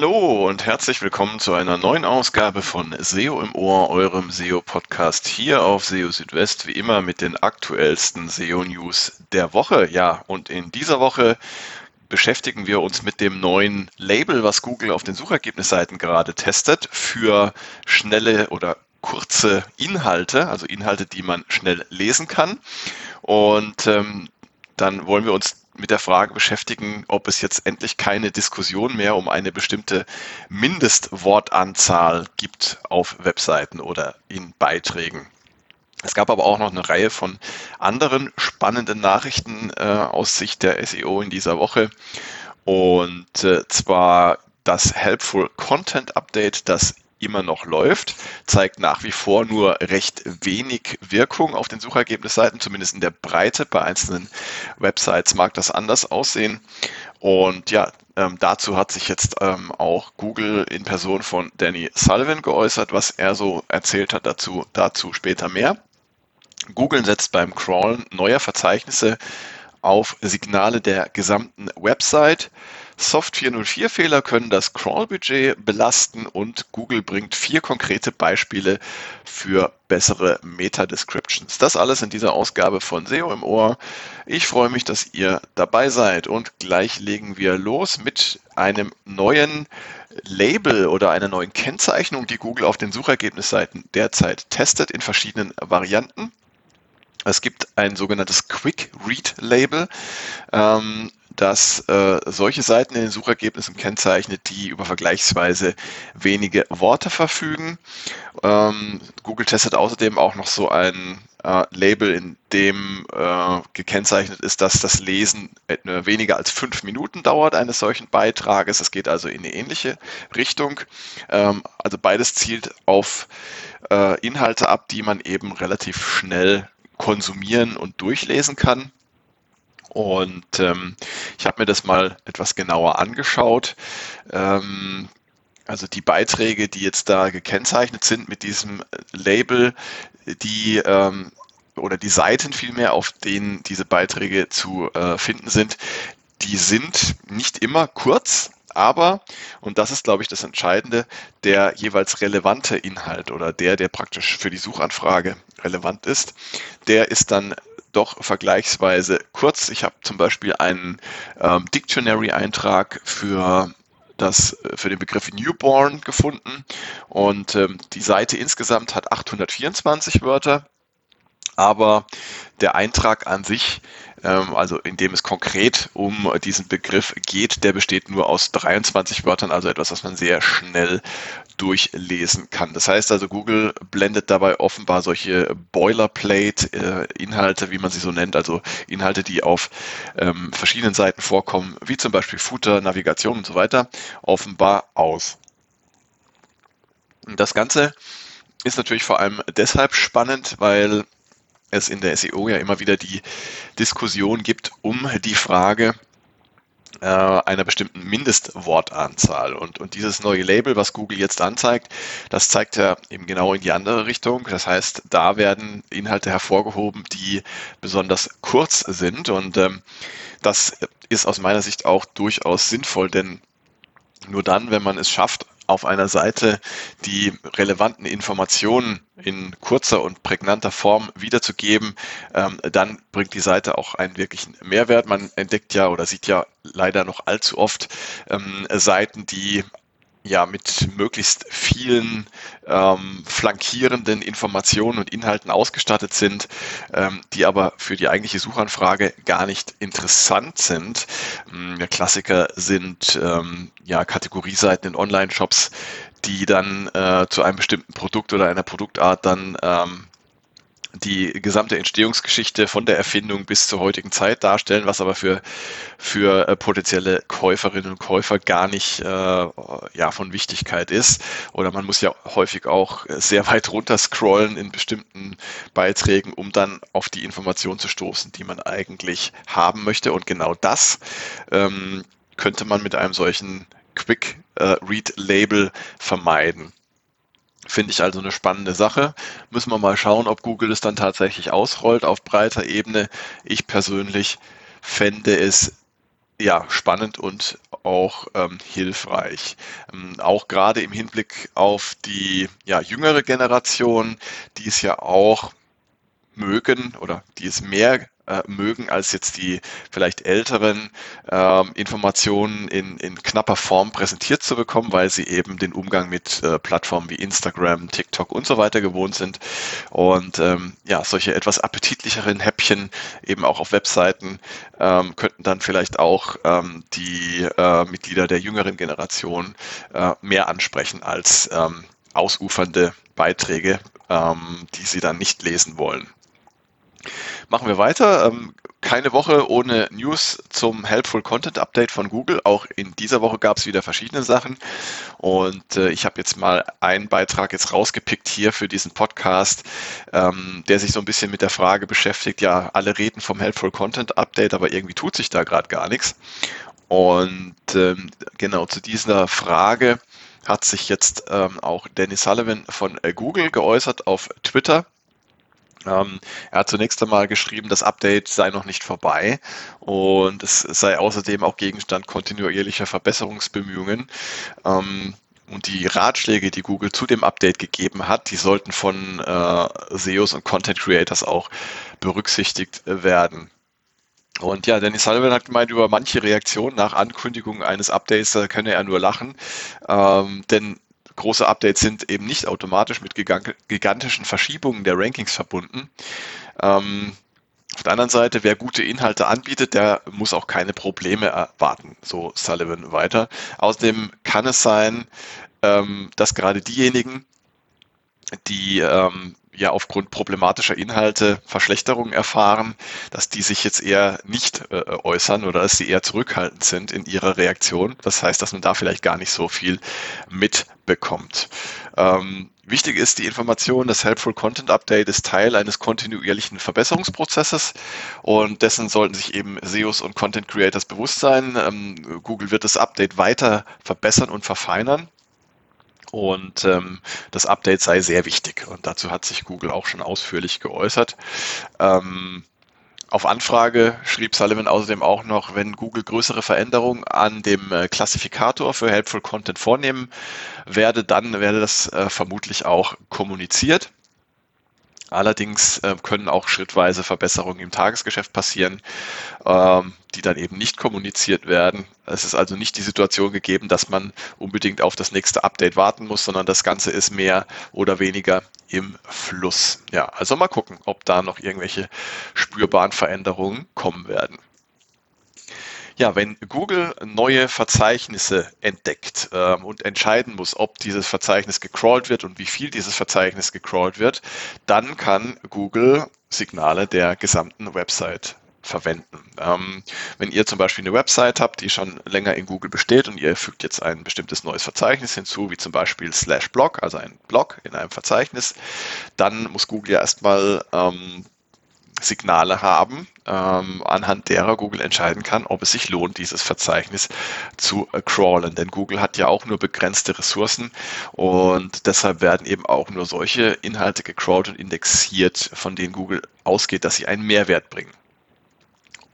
Hallo und herzlich willkommen zu einer neuen Ausgabe von SEO im Ohr, eurem SEO-Podcast hier auf SEO Südwest, wie immer mit den aktuellsten SEO-News der Woche. Ja, und in dieser Woche beschäftigen wir uns mit dem neuen Label, was Google auf den Suchergebnisseiten gerade testet für schnelle oder kurze Inhalte, also Inhalte, die man schnell lesen kann. Und ähm, dann wollen wir uns mit der Frage beschäftigen, ob es jetzt endlich keine Diskussion mehr um eine bestimmte Mindestwortanzahl gibt auf Webseiten oder in Beiträgen. Es gab aber auch noch eine Reihe von anderen spannenden Nachrichten äh, aus Sicht der SEO in dieser Woche. Und äh, zwar das Helpful Content Update, das immer noch läuft, zeigt nach wie vor nur recht wenig Wirkung auf den Suchergebnisseiten, zumindest in der Breite. Bei einzelnen Websites mag das anders aussehen. Und ja, ähm, dazu hat sich jetzt ähm, auch Google in Person von Danny Sullivan geäußert, was er so erzählt hat dazu, dazu später mehr. Google setzt beim Crawlen neuer Verzeichnisse auf Signale der gesamten Website. Soft 404 Fehler können das Crawl-Budget belasten und Google bringt vier konkrete Beispiele für bessere Meta-Descriptions. Das alles in dieser Ausgabe von SEO im Ohr. Ich freue mich, dass ihr dabei seid und gleich legen wir los mit einem neuen Label oder einer neuen Kennzeichnung, die Google auf den Suchergebnisseiten derzeit testet in verschiedenen Varianten. Es gibt ein sogenanntes Quick Read Label. Ähm, das äh, solche Seiten in den Suchergebnissen kennzeichnet, die über vergleichsweise wenige Worte verfügen. Ähm, Google testet außerdem auch noch so ein äh, Label, in dem äh, gekennzeichnet ist, dass das Lesen weniger als fünf Minuten dauert eines solchen Beitrages. Es geht also in eine ähnliche Richtung. Ähm, also beides zielt auf äh, Inhalte ab, die man eben relativ schnell konsumieren und durchlesen kann. Und ähm, ich habe mir das mal etwas genauer angeschaut. Ähm, also die Beiträge, die jetzt da gekennzeichnet sind mit diesem Label, die ähm, oder die Seiten vielmehr, auf denen diese Beiträge zu äh, finden sind, die sind nicht immer kurz, aber, und das ist, glaube ich, das Entscheidende, der jeweils relevante Inhalt oder der, der praktisch für die Suchanfrage relevant ist, der ist dann doch vergleichsweise kurz. Ich habe zum Beispiel einen ähm, Dictionary-Eintrag für das für den Begriff Newborn gefunden und ähm, die Seite insgesamt hat 824 Wörter, aber der Eintrag an sich ähm, also in dem es konkret um diesen Begriff geht, der besteht nur aus 23 Wörtern, also etwas, was man sehr schnell durchlesen kann. Das heißt also, Google blendet dabei offenbar solche Boilerplate-Inhalte, wie man sie so nennt, also Inhalte, die auf ähm, verschiedenen Seiten vorkommen, wie zum Beispiel Footer, Navigation und so weiter, offenbar aus. Das Ganze ist natürlich vor allem deshalb spannend, weil es in der SEO ja immer wieder die Diskussion gibt um die Frage äh, einer bestimmten Mindestwortanzahl. Und, und dieses neue Label, was Google jetzt anzeigt, das zeigt ja eben genau in die andere Richtung. Das heißt, da werden Inhalte hervorgehoben, die besonders kurz sind. Und ähm, das ist aus meiner Sicht auch durchaus sinnvoll, denn nur dann, wenn man es schafft, auf einer Seite die relevanten Informationen in kurzer und prägnanter Form wiederzugeben, ähm, dann bringt die Seite auch einen wirklichen Mehrwert. Man entdeckt ja oder sieht ja leider noch allzu oft ähm, Seiten, die ja mit möglichst vielen ähm, flankierenden Informationen und Inhalten ausgestattet sind, ähm, die aber für die eigentliche Suchanfrage gar nicht interessant sind. Ähm, Klassiker sind ähm, ja Kategorieseiten in Online-Shops, die dann äh, zu einem bestimmten Produkt oder einer Produktart dann ähm, die gesamte Entstehungsgeschichte von der Erfindung bis zur heutigen Zeit darstellen, was aber für, für äh, potenzielle Käuferinnen und Käufer gar nicht äh, ja, von Wichtigkeit ist. Oder man muss ja häufig auch sehr weit runter scrollen in bestimmten Beiträgen, um dann auf die Information zu stoßen, die man eigentlich haben möchte. Und genau das ähm, könnte man mit einem solchen Quick äh, Read Label vermeiden. Finde ich also eine spannende Sache. Müssen wir mal schauen, ob Google es dann tatsächlich ausrollt auf breiter Ebene. Ich persönlich fände es ja, spannend und auch ähm, hilfreich. Ähm, auch gerade im Hinblick auf die ja, jüngere Generation, die es ja auch mögen oder die es mehr äh, mögen, als jetzt die vielleicht älteren ähm, Informationen in, in knapper Form präsentiert zu bekommen, weil sie eben den Umgang mit äh, Plattformen wie Instagram, TikTok und so weiter gewohnt sind. Und ähm, ja, solche etwas appetitlicheren Häppchen eben auch auf Webseiten ähm, könnten dann vielleicht auch ähm, die äh, Mitglieder der jüngeren Generation äh, mehr ansprechen als ähm, ausufernde Beiträge, ähm, die sie dann nicht lesen wollen. Machen wir weiter. Ähm, keine Woche ohne News zum Helpful Content Update von Google. Auch in dieser Woche gab es wieder verschiedene Sachen. Und äh, ich habe jetzt mal einen Beitrag jetzt rausgepickt hier für diesen Podcast, ähm, der sich so ein bisschen mit der Frage beschäftigt, ja, alle reden vom Helpful Content Update, aber irgendwie tut sich da gerade gar nichts. Und ähm, genau zu dieser Frage hat sich jetzt auch Dennis Sullivan von äh, Google geäußert auf Twitter. Ähm, er hat zunächst einmal geschrieben, das Update sei noch nicht vorbei und es sei außerdem auch Gegenstand kontinuierlicher Verbesserungsbemühungen. Ähm, und die Ratschläge, die Google zu dem Update gegeben hat, die sollten von äh, SEOs und Content Creators auch berücksichtigt werden. Und ja, Dennis Sullivan hat gemeint, über manche Reaktionen nach Ankündigung eines Updates, da könne er nur lachen. Ähm, denn große Updates sind eben nicht automatisch mit gigantischen Verschiebungen der Rankings verbunden. Ähm, auf der anderen Seite, wer gute Inhalte anbietet, der muss auch keine Probleme erwarten, so Sullivan weiter. Außerdem kann es sein, ähm, dass gerade diejenigen, die ähm, ja aufgrund problematischer Inhalte Verschlechterungen erfahren, dass die sich jetzt eher nicht äh, äußern oder dass sie eher zurückhaltend sind in ihrer Reaktion. Das heißt, dass man da vielleicht gar nicht so viel mitbekommt. Ähm, wichtig ist die Information, das Helpful Content Update ist Teil eines kontinuierlichen Verbesserungsprozesses und dessen sollten sich eben SEOs und Content Creators bewusst sein. Ähm, Google wird das Update weiter verbessern und verfeinern. Und ähm, das Update sei sehr wichtig. Und dazu hat sich Google auch schon ausführlich geäußert. Ähm, auf Anfrage schrieb Sullivan außerdem auch noch, wenn Google größere Veränderungen an dem äh, Klassifikator für Helpful Content vornehmen werde, dann werde das äh, vermutlich auch kommuniziert. Allerdings äh, können auch schrittweise Verbesserungen im Tagesgeschäft passieren, ähm, die dann eben nicht kommuniziert werden. Es ist also nicht die Situation gegeben, dass man unbedingt auf das nächste Update warten muss, sondern das Ganze ist mehr oder weniger im Fluss. Ja, also mal gucken, ob da noch irgendwelche spürbaren Veränderungen kommen werden ja, wenn Google neue Verzeichnisse entdeckt ähm, und entscheiden muss, ob dieses Verzeichnis gecrawlt wird und wie viel dieses Verzeichnis gecrawlt wird, dann kann Google Signale der gesamten Website verwenden. Ähm, wenn ihr zum Beispiel eine Website habt, die schon länger in Google besteht und ihr fügt jetzt ein bestimmtes neues Verzeichnis hinzu, wie zum Beispiel slash blog, also ein Blog in einem Verzeichnis, dann muss Google ja erstmal ähm, Signale haben, ähm, anhand derer Google entscheiden kann, ob es sich lohnt, dieses Verzeichnis zu äh, crawlen. Denn Google hat ja auch nur begrenzte Ressourcen und deshalb werden eben auch nur solche Inhalte gecrawlt und indexiert, von denen Google ausgeht, dass sie einen Mehrwert bringen.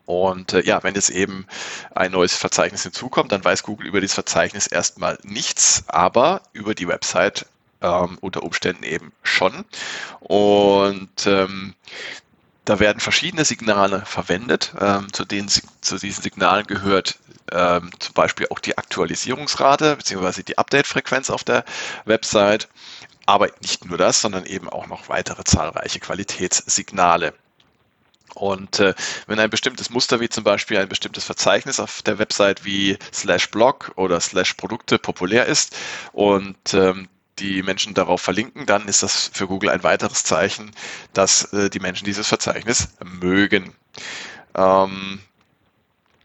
Und äh, ja, wenn jetzt eben ein neues Verzeichnis hinzukommt, dann weiß Google über dieses Verzeichnis erstmal nichts, aber über die Website ähm, unter Umständen eben schon. Und ähm, da werden verschiedene Signale verwendet. Ähm, zu, den, zu diesen Signalen gehört ähm, zum Beispiel auch die Aktualisierungsrate bzw. die Update-Frequenz auf der Website. Aber nicht nur das, sondern eben auch noch weitere zahlreiche Qualitätssignale. Und äh, wenn ein bestimmtes Muster wie zum Beispiel ein bestimmtes Verzeichnis auf der Website wie slash blog oder slash Produkte populär ist und ähm, die Menschen darauf verlinken, dann ist das für Google ein weiteres Zeichen, dass äh, die Menschen dieses Verzeichnis mögen. Ähm,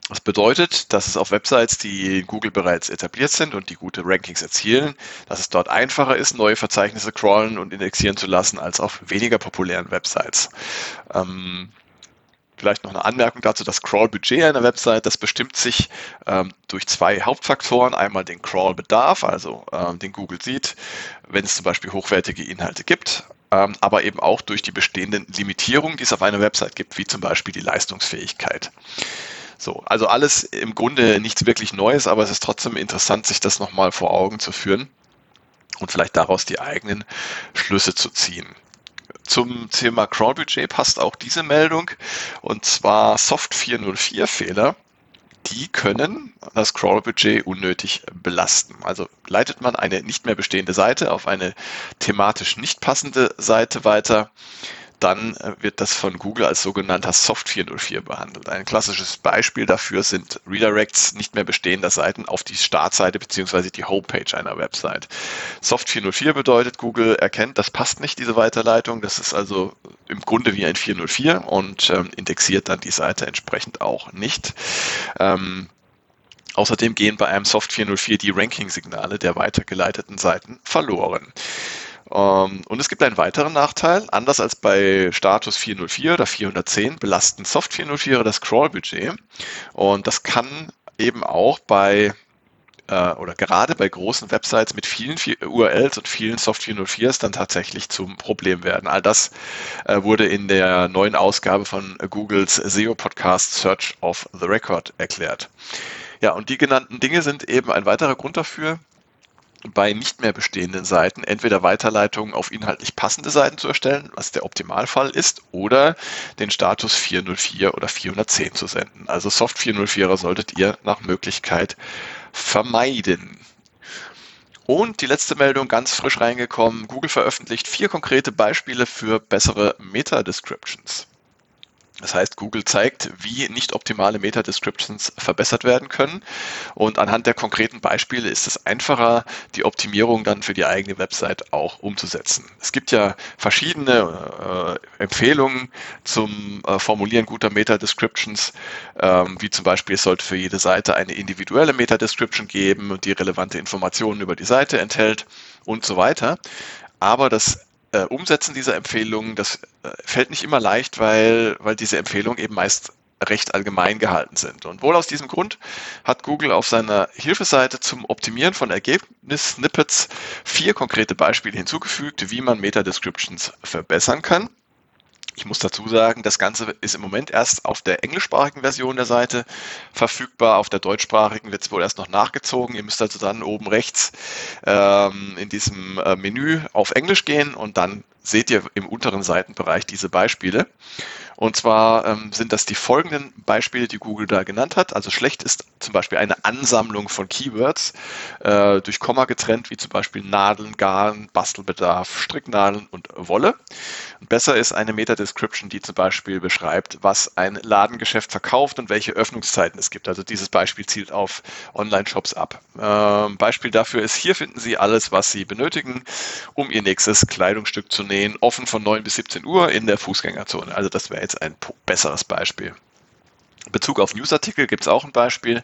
das bedeutet, dass es auf Websites, die in Google bereits etabliert sind und die gute Rankings erzielen, dass es dort einfacher ist, neue Verzeichnisse crawlen und indexieren zu lassen, als auf weniger populären Websites. Ähm, Vielleicht noch eine Anmerkung dazu, das Crawl-Budget einer Website, das bestimmt sich ähm, durch zwei Hauptfaktoren. Einmal den Crawl-Bedarf, also ähm, den Google sieht, wenn es zum Beispiel hochwertige Inhalte gibt, ähm, aber eben auch durch die bestehenden Limitierungen, die es auf einer Website gibt, wie zum Beispiel die Leistungsfähigkeit. So, also alles im Grunde nichts wirklich Neues, aber es ist trotzdem interessant, sich das nochmal vor Augen zu führen und vielleicht daraus die eigenen Schlüsse zu ziehen. Zum Thema Crawlbudget passt auch diese Meldung und zwar Soft 404 Fehler die können das Crawl-Budget unnötig belasten. Also leitet man eine nicht mehr bestehende Seite auf eine thematisch nicht passende Seite weiter, dann äh, wird das von Google als sogenannter Soft 404 behandelt. Ein klassisches Beispiel dafür sind Redirects nicht mehr bestehender Seiten auf die Startseite beziehungsweise die Homepage einer Website. Soft 404 bedeutet, Google erkennt, das passt nicht, diese Weiterleitung. Das ist also im Grunde wie ein 404 und ähm, indexiert dann die Seite entsprechend auch nicht. Ähm, Außerdem gehen bei einem Soft 404 die Ranking-Signale der weitergeleiteten Seiten verloren. Ähm, und es gibt einen weiteren Nachteil. Anders als bei Status 404 oder 410 belasten Soft 404 das Crawl-Budget. Und das kann eben auch bei äh, oder gerade bei großen Websites mit vielen URLs und vielen Soft 404s dann tatsächlich zum Problem werden. All das äh, wurde in der neuen Ausgabe von Googles SEO-Podcast Search of the Record erklärt. Ja, und die genannten Dinge sind eben ein weiterer Grund dafür, bei nicht mehr bestehenden Seiten entweder Weiterleitungen auf inhaltlich passende Seiten zu erstellen, was der Optimalfall ist, oder den Status 404 oder 410 zu senden. Also Soft 404er solltet ihr nach Möglichkeit vermeiden. Und die letzte Meldung ganz frisch reingekommen. Google veröffentlicht vier konkrete Beispiele für bessere Meta-Descriptions. Das heißt, Google zeigt, wie nicht optimale Meta-Descriptions verbessert werden können. Und anhand der konkreten Beispiele ist es einfacher, die Optimierung dann für die eigene Website auch umzusetzen. Es gibt ja verschiedene äh, Empfehlungen zum äh, Formulieren guter Meta-Descriptions, ähm, wie zum Beispiel, es sollte für jede Seite eine individuelle Meta-Description geben, die relevante Informationen über die Seite enthält und so weiter. Aber das äh, Umsetzen dieser Empfehlungen, das äh, fällt nicht immer leicht, weil, weil diese Empfehlungen eben meist recht allgemein gehalten sind. Und wohl aus diesem Grund hat Google auf seiner Hilfeseite zum Optimieren von Ergebnis-Snippets vier konkrete Beispiele hinzugefügt, wie man Meta-Descriptions verbessern kann. Ich muss dazu sagen, das Ganze ist im Moment erst auf der englischsprachigen Version der Seite verfügbar. Auf der deutschsprachigen wird es wohl erst noch nachgezogen. Ihr müsst also dann oben rechts ähm, in diesem äh, Menü auf Englisch gehen und dann seht ihr im unteren Seitenbereich diese Beispiele. Und zwar ähm, sind das die folgenden Beispiele, die Google da genannt hat. Also schlecht ist zum Beispiel eine Ansammlung von Keywords äh, durch Komma getrennt, wie zum Beispiel Nadeln, Garn, Bastelbedarf, Stricknadeln und Wolle. Und besser ist eine Meta-Description, die zum Beispiel beschreibt, was ein Ladengeschäft verkauft und welche Öffnungszeiten es gibt. Also dieses Beispiel zielt auf Online-Shops ab. Ähm, Beispiel dafür ist, hier finden Sie alles, was Sie benötigen, um Ihr nächstes Kleidungsstück zu nähen, offen von 9 bis 17 Uhr in der Fußgängerzone. Also das wäre jetzt ein besseres Beispiel. In Bezug auf Newsartikel gibt es auch ein Beispiel.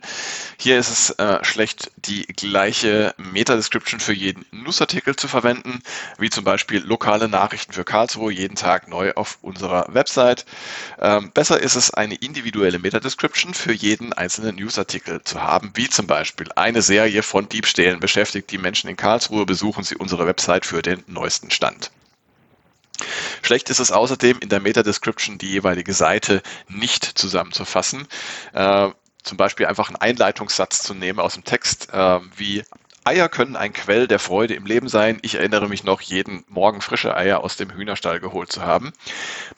Hier ist es äh, schlecht, die gleiche Meta-Description für jeden Newsartikel zu verwenden, wie zum Beispiel lokale Nachrichten für Karlsruhe jeden Tag neu auf unserer Website. Ähm, besser ist es, eine individuelle Meta-Description für jeden einzelnen Newsartikel zu haben, wie zum Beispiel eine Serie von Diebstählen beschäftigt die Menschen in Karlsruhe, besuchen Sie unsere Website für den neuesten Stand. Schlecht ist es außerdem, in der Meta-Description die jeweilige Seite nicht zusammenzufassen. Äh, zum Beispiel einfach einen Einleitungssatz zu nehmen aus dem Text, äh, wie Eier können ein Quell der Freude im Leben sein. Ich erinnere mich noch, jeden Morgen frische Eier aus dem Hühnerstall geholt zu haben.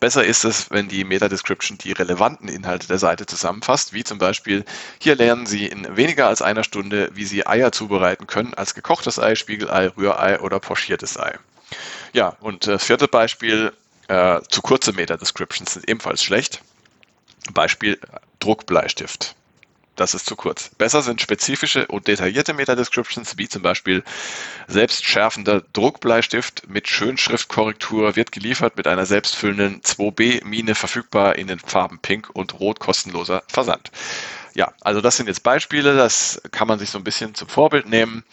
Besser ist es, wenn die Meta-Description die relevanten Inhalte der Seite zusammenfasst, wie zum Beispiel, hier lernen Sie in weniger als einer Stunde, wie Sie Eier zubereiten können, als gekochtes Ei, Spiegelei, Rührei oder pochiertes Ei. Ja, und das äh, vierte Beispiel, äh, zu kurze Meta-Descriptions sind ebenfalls schlecht. Beispiel Druckbleistift. Das ist zu kurz. Besser sind spezifische und detaillierte Meta-Descriptions, wie zum Beispiel selbstschärfender Druckbleistift mit Schönschriftkorrektur wird geliefert mit einer selbstfüllenden 2B-Mine verfügbar in den Farben Pink und Rot kostenloser Versand. Ja, also das sind jetzt Beispiele, das kann man sich so ein bisschen zum Vorbild nehmen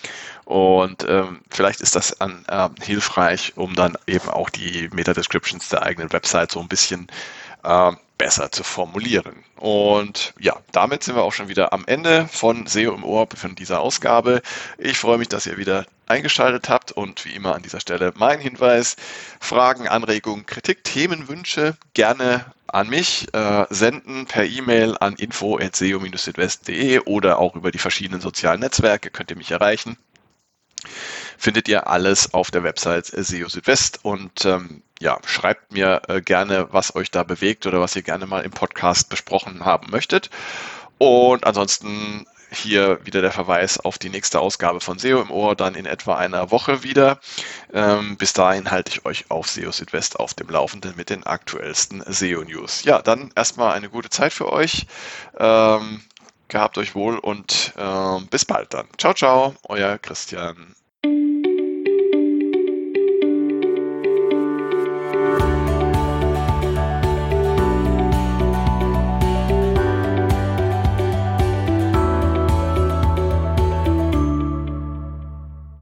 und ähm, vielleicht ist das an, äh, hilfreich, um dann eben auch die Meta-Descriptions der eigenen Website so ein bisschen äh, besser zu formulieren. Und ja, damit sind wir auch schon wieder am Ende von SEO im Ohr von dieser Ausgabe. Ich freue mich, dass ihr wieder eingeschaltet habt und wie immer an dieser Stelle mein Hinweis, Fragen, Anregungen, Kritik, Themenwünsche gerne an mich äh, senden per E-Mail an info.seo-südwest.de oder auch über die verschiedenen sozialen Netzwerke könnt ihr mich erreichen. Findet ihr alles auf der Website SEO Südwest und ähm, ja, schreibt mir äh, gerne, was euch da bewegt oder was ihr gerne mal im Podcast besprochen haben möchtet. Und ansonsten hier wieder der Verweis auf die nächste Ausgabe von SEO im Ohr, dann in etwa einer Woche wieder. Ähm, bis dahin halte ich euch auf SEO Südwest auf dem Laufenden mit den aktuellsten SEO-News. Ja, dann erstmal eine gute Zeit für euch. Ähm, gehabt euch wohl und äh, bis bald dann. Ciao, ciao, euer Christian.